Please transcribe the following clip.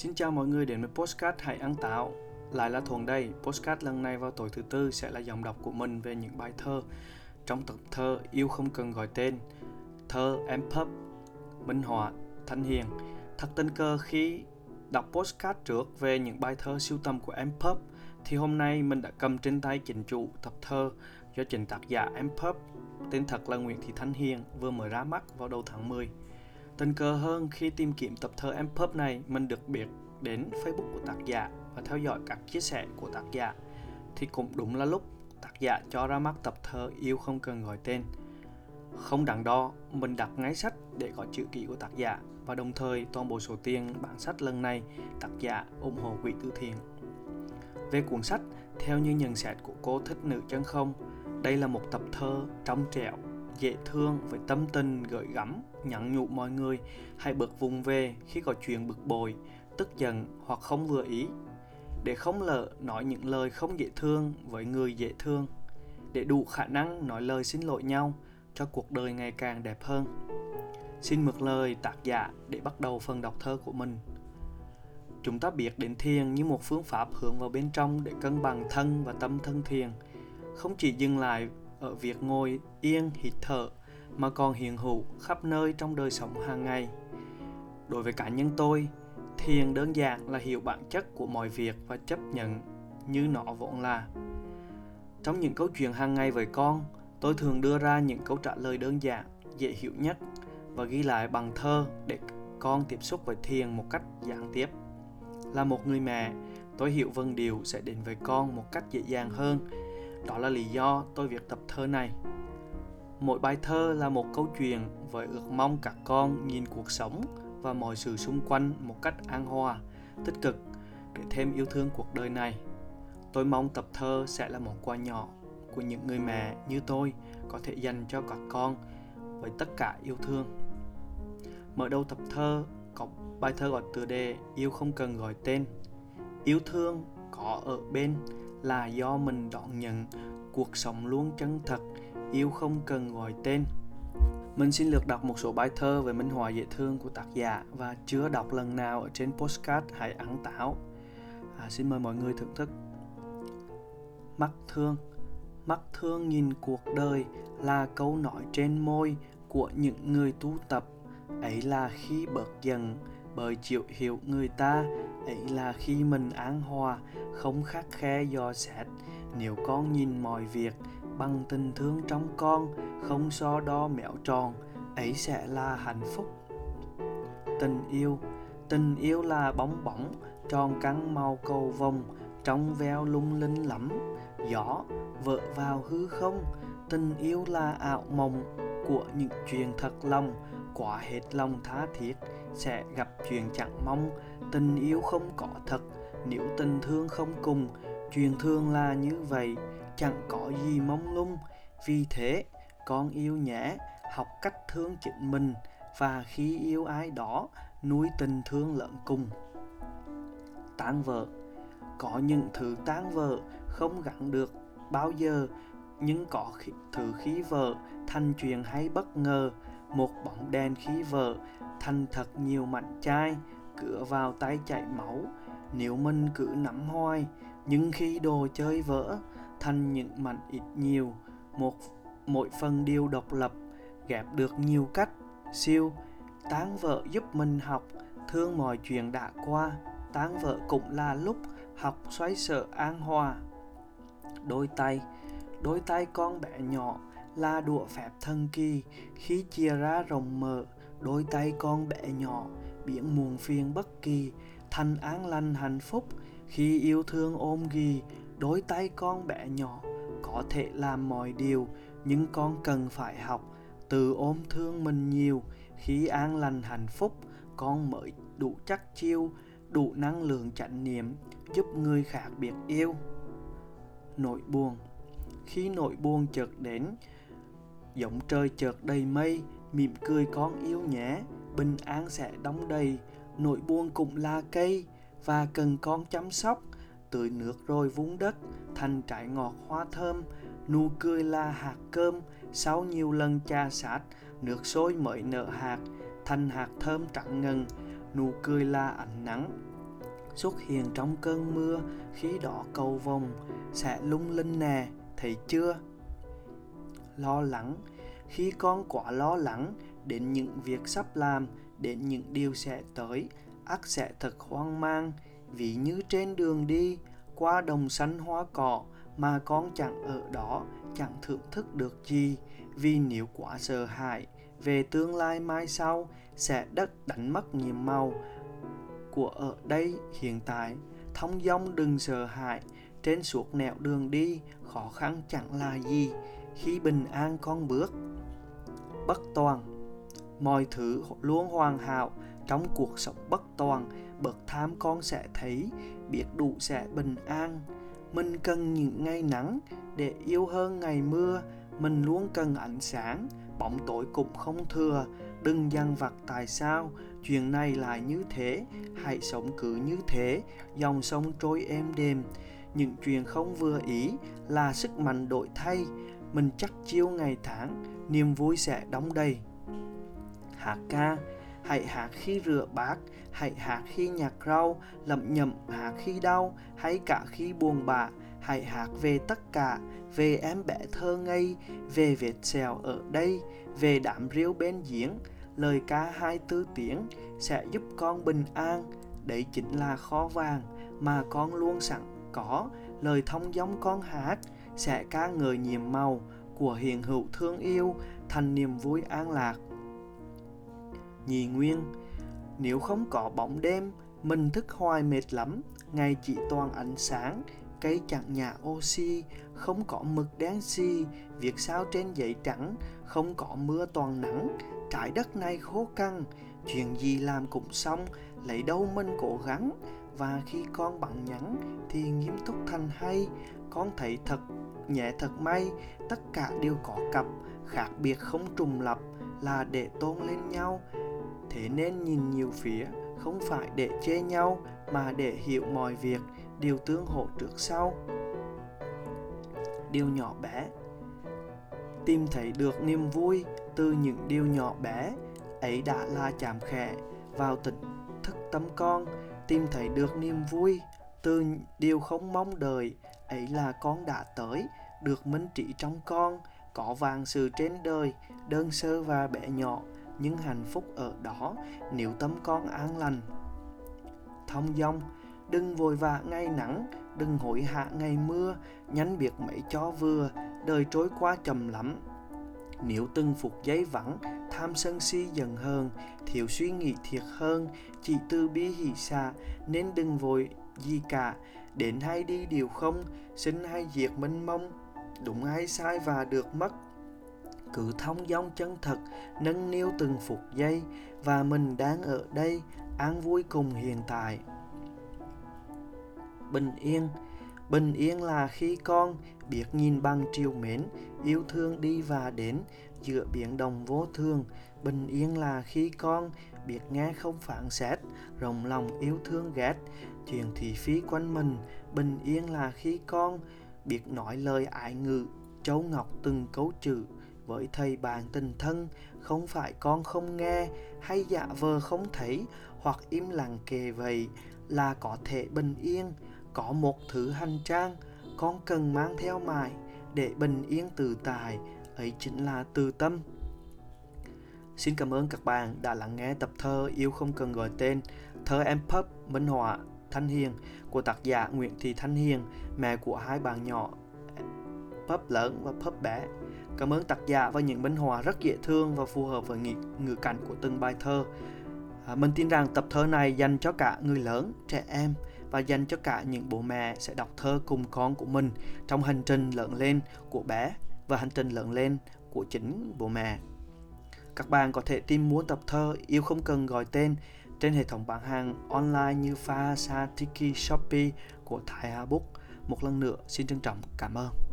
Xin chào mọi người đến với Postcard Hãy Ăn Táo. Lại là Thuần đây, Postcard lần này vào tối thứ tư sẽ là dòng đọc của mình về những bài thơ. Trong tập thơ Yêu Không Cần Gọi Tên Thơ Em Pub Minh Họa, Thanh Hiền Thật tình cờ khi đọc postcard trước về những bài thơ siêu tầm của Em Pub thì hôm nay mình đã cầm trên tay chính chủ tập thơ do chính tác giả Em Pub tên thật là Nguyễn Thị Thanh Hiền vừa mới ra mắt vào đầu tháng 10 Tình cờ hơn khi tìm kiếm tập thơ em pub này, mình được biết đến Facebook của tác giả và theo dõi các chia sẻ của tác giả. Thì cũng đúng là lúc tác giả cho ra mắt tập thơ Yêu không cần gọi tên. Không đắn đo, mình đặt ngay sách để có chữ ký của tác giả và đồng thời toàn bộ số tiền bản sách lần này tác giả ủng hộ quỹ từ thiện. Về cuốn sách, theo như nhận xét của cô thích nữ chân không, đây là một tập thơ trong trẻo, dễ thương với tâm tình gợi gắm, nhắn nhủ mọi người hãy bực vùng về khi có chuyện bực bội, tức giận hoặc không vừa ý. Để không lỡ nói những lời không dễ thương với người dễ thương, để đủ khả năng nói lời xin lỗi nhau cho cuộc đời ngày càng đẹp hơn. Xin mượn lời tác giả để bắt đầu phần đọc thơ của mình. Chúng ta biết đến thiền như một phương pháp hướng vào bên trong để cân bằng thân và tâm thân thiền, không chỉ dừng lại ở việc ngồi yên hít thở mà còn hiện hữu khắp nơi trong đời sống hàng ngày. Đối với cá nhân tôi, thiền đơn giản là hiểu bản chất của mọi việc và chấp nhận như nó vốn là. Trong những câu chuyện hàng ngày với con, tôi thường đưa ra những câu trả lời đơn giản, dễ hiểu nhất và ghi lại bằng thơ để con tiếp xúc với thiền một cách gián tiếp. Là một người mẹ, tôi hiểu vân điều sẽ đến với con một cách dễ dàng hơn đó là lý do tôi việc tập thơ này. Mỗi bài thơ là một câu chuyện với ước mong các con nhìn cuộc sống và mọi sự xung quanh một cách an hòa, tích cực để thêm yêu thương cuộc đời này. Tôi mong tập thơ sẽ là món quà nhỏ của những người mẹ như tôi có thể dành cho các con với tất cả yêu thương. Mở đầu tập thơ có bài thơ gọi tựa đề Yêu không cần gọi tên. Yêu thương có ở bên là do mình đón nhận cuộc sống luôn chân thật yêu không cần gọi tên. Mình xin lược đọc một số bài thơ về minh họa dễ thương của tác giả và chưa đọc lần nào ở trên postcard hãy ẩn táo à, xin mời mọi người thưởng thức. Mắt thương. Mắt thương nhìn cuộc đời là câu nói trên môi của những người tu tập. Ấy là khi bớt dần bởi chịu hiểu người ta. Ấy là khi mình an hòa không khắc khe dò xét. Nếu con nhìn mọi việc bằng tình thương trong con, không so đo mẹo tròn, ấy sẽ là hạnh phúc. Tình yêu tình yêu là bóng bóng, tròn căng màu cầu vồng trong veo lung linh lắm. Gió vợ vào hư không, tình yêu là ảo mộng của những chuyện thật lòng. Quá hết lòng tha thiết, sẽ gặp chuyện chẳng mong. Tình yêu không có thật, nếu tình thương không cùng, chuyện thương là như vậy chẳng có gì mong lung. Vì thế, con yêu nhé học cách thương chính mình, và khi yêu ai đó, nuôi tình thương lẫn cùng. Tán vợ. Có những thứ tán vợ không gắn được bao giờ, nhưng có thứ khí vợ thành chuyện hay bất ngờ, một bóng đèn khí vợ thành thật nhiều mạnh chai, cửa vào tay chảy máu. Nếu mình cứ nắm hoài, nhưng khi đồ chơi vỡ thành những mảnh ít nhiều, một, mỗi phần đều độc lập, ghép được nhiều cách. Siêu tán vợ giúp mình học, thương mọi chuyện đã qua. Tán vợ cũng là lúc học xoáy sở an hòa. Đôi tay đôi tay con bé nhỏ là đũa phép thần kỳ. Khi chia ra rộng mở, đôi tay con bé nhỏ biển muộn phiền bất kỳ, thành an lành hạnh phúc. Khi yêu thương ôm ghi đôi tay con bé nhỏ có thể làm mọi điều, nhưng con cần phải học từ ôm thương mình nhiều. Khi an lành, hạnh phúc, con mới đủ chắc chiêu, đủ năng lượng chánh niệm giúp người khác biết yêu. Nỗi buồn. Khi nỗi buồn chợt đến giọng trời chợt đầy mây, mỉm cười con yêu nhé, bình an sẽ đóng đầy. Nỗi buồn cũng là cây và cần con chăm sóc tưới nước rồi vung đất, thành trái ngọt hoa thơm, nụ cười là hạt cơm. Sau nhiều lần cha sát, nước sôi mới nở hạt, thành hạt thơm trắng ngần, nụ cười là ánh nắng. Xuất hiện trong cơn mưa, khi đỏ cầu vồng sẽ lung linh nè, thấy chưa? Lo lắng. Khi con quá lo lắng, đến những việc sắp làm, đến những điều sẽ tới, ắt sẽ thật hoang mang vì như trên đường đi, qua đồng xanh hoa cỏ mà con chẳng ở đó, chẳng thưởng thức được gì. Vì nếu quá sợ hãi về tương lai mai sau, sẽ đất đánh mất nhiệm màu của ở đây hiện tại. Thông dong đừng sợ hãi, trên suốt nẻo đường đi, khó khăn chẳng là gì. Khi bình an con bước, bất toàn, mọi thứ luôn hoàn hảo trong cuộc sống bất toàn, bậc tham con sẽ thấy, biết đủ sẽ bình an. Mình cần những ngày nắng để yêu hơn ngày mưa. Mình luôn cần ánh sáng, bóng tối cũng không thừa. Đừng dằn vặt tại sao chuyện này lại như thế. Hãy sống cứ như thế, dòng sông trôi êm đềm. Những chuyện không vừa ý là sức mạnh đổi thay. Mình chắc chiêu ngày tháng, niềm vui sẽ đóng đầy. Hát ca hãy hát khi rửa bát, hãy hát khi nhặt rau, lẩm nhẩm hát khi đau, hay cả khi buồn bã. Hãy hát về tất cả, về em bé thơ ngây, về vết sẹo ở đây, về đám riêu bên giếng. Lời ca hai tư tiếng sẽ giúp con bình an. Đấy chính là kho vàng mà con luôn sẵn có. Lời thông giống con hát sẽ ca ngợi nhiệm màu của hiện hữu thương yêu, thành niềm vui an lạc nhì nguyên. Nếu không có bóng đêm, mình thức hoài mệt lắm. Ngày chỉ toàn ánh sáng, cây chẳng nhà oxy, không có mực đen xi việc sao trên giấy trắng, không có mưa toàn nắng. Trái đất này khô căng, chuyện gì làm cũng xong, lấy đâu mình cố gắng. Và khi con bằng nhắn thì nghiêm túc thành hay. Con thấy thật, nhẹ thật may, tất cả đều có cặp, khác biệt không trùng lập, là để tôn lên nhau thế nên nhìn nhiều phía, không phải để chê nhau, mà để hiểu mọi việc đều tương hỗ trước sau. Điều nhỏ bé. Tìm thấy được niềm vui từ những điều nhỏ bé, ấy đã là chạm khẽ vào tỉnh thức tâm con. Tìm thấy được niềm vui từ điều không mong đợi, ấy là con đã tới, được minh trị trong con. Có vàng sự trên đời, đơn sơ và bé nhỏ nhưng hạnh phúc ở đó nếu tâm con an lành. Thông dong, đừng vội vã ngày nắng, đừng hối hạ ngày mưa, nhánh biệt mấy cho vừa, đời trôi qua chậm lắm. Nếu từng phục giấy vắng, tham sân si dần hơn thiếu suy nghĩ thiệt hơn, chỉ tư bi hỷ xa nên đừng vội gì cả. Đến hay đi điều không sinh hay diệt mênh mông, đúng hay sai và được mất cứ thông dong chân thật, nâng niu từng phục giây, và mình đang ở đây, an vui cùng hiện tại. Bình yên. Bình yên là khi con biết nhìn bằng triều mến, yêu thương đi và đến giữa biển đồng vô thường. Bình yên là khi con biết nghe không phản xét, rộng lòng yêu thương ghét. Chuyện thị phí quanh mình, bình yên là khi con biết nói lời ái ngữ, châu ngọc từng cấu chữ với thầy bạn tình thân không phải con không nghe hay dạ vờ không thấy hoặc im lặng kề vậy là có thể bình yên có một thứ hành trang con cần mang theo mãi để bình yên tự tài ấy chính là từ tâm Xin cảm ơn các bạn đã lắng nghe tập thơ Yêu không cần gọi tên Thơ em Pub Minh Họa Thanh Hiền của tác giả Nguyễn Thị Thanh Hiền, mẹ của hai bạn nhỏ Pub lớn và Pub bé. Cảm ơn tác giả và những minh họa rất dễ thương và phù hợp với ngữ, ngữ cảnh của từng bài thơ. À, mình tin rằng tập thơ này dành cho cả người lớn, trẻ em và dành cho cả những bố mẹ sẽ đọc thơ cùng con của mình trong hành trình lớn lên của bé và hành trình lớn lên của chính bố mẹ. Các bạn có thể tìm mua tập thơ Yêu không cần gọi tên trên hệ thống bán hàng online như Fahasa, Tiki, Shopee của Thái Hà Book. Một lần nữa, xin trân trọng cảm ơn.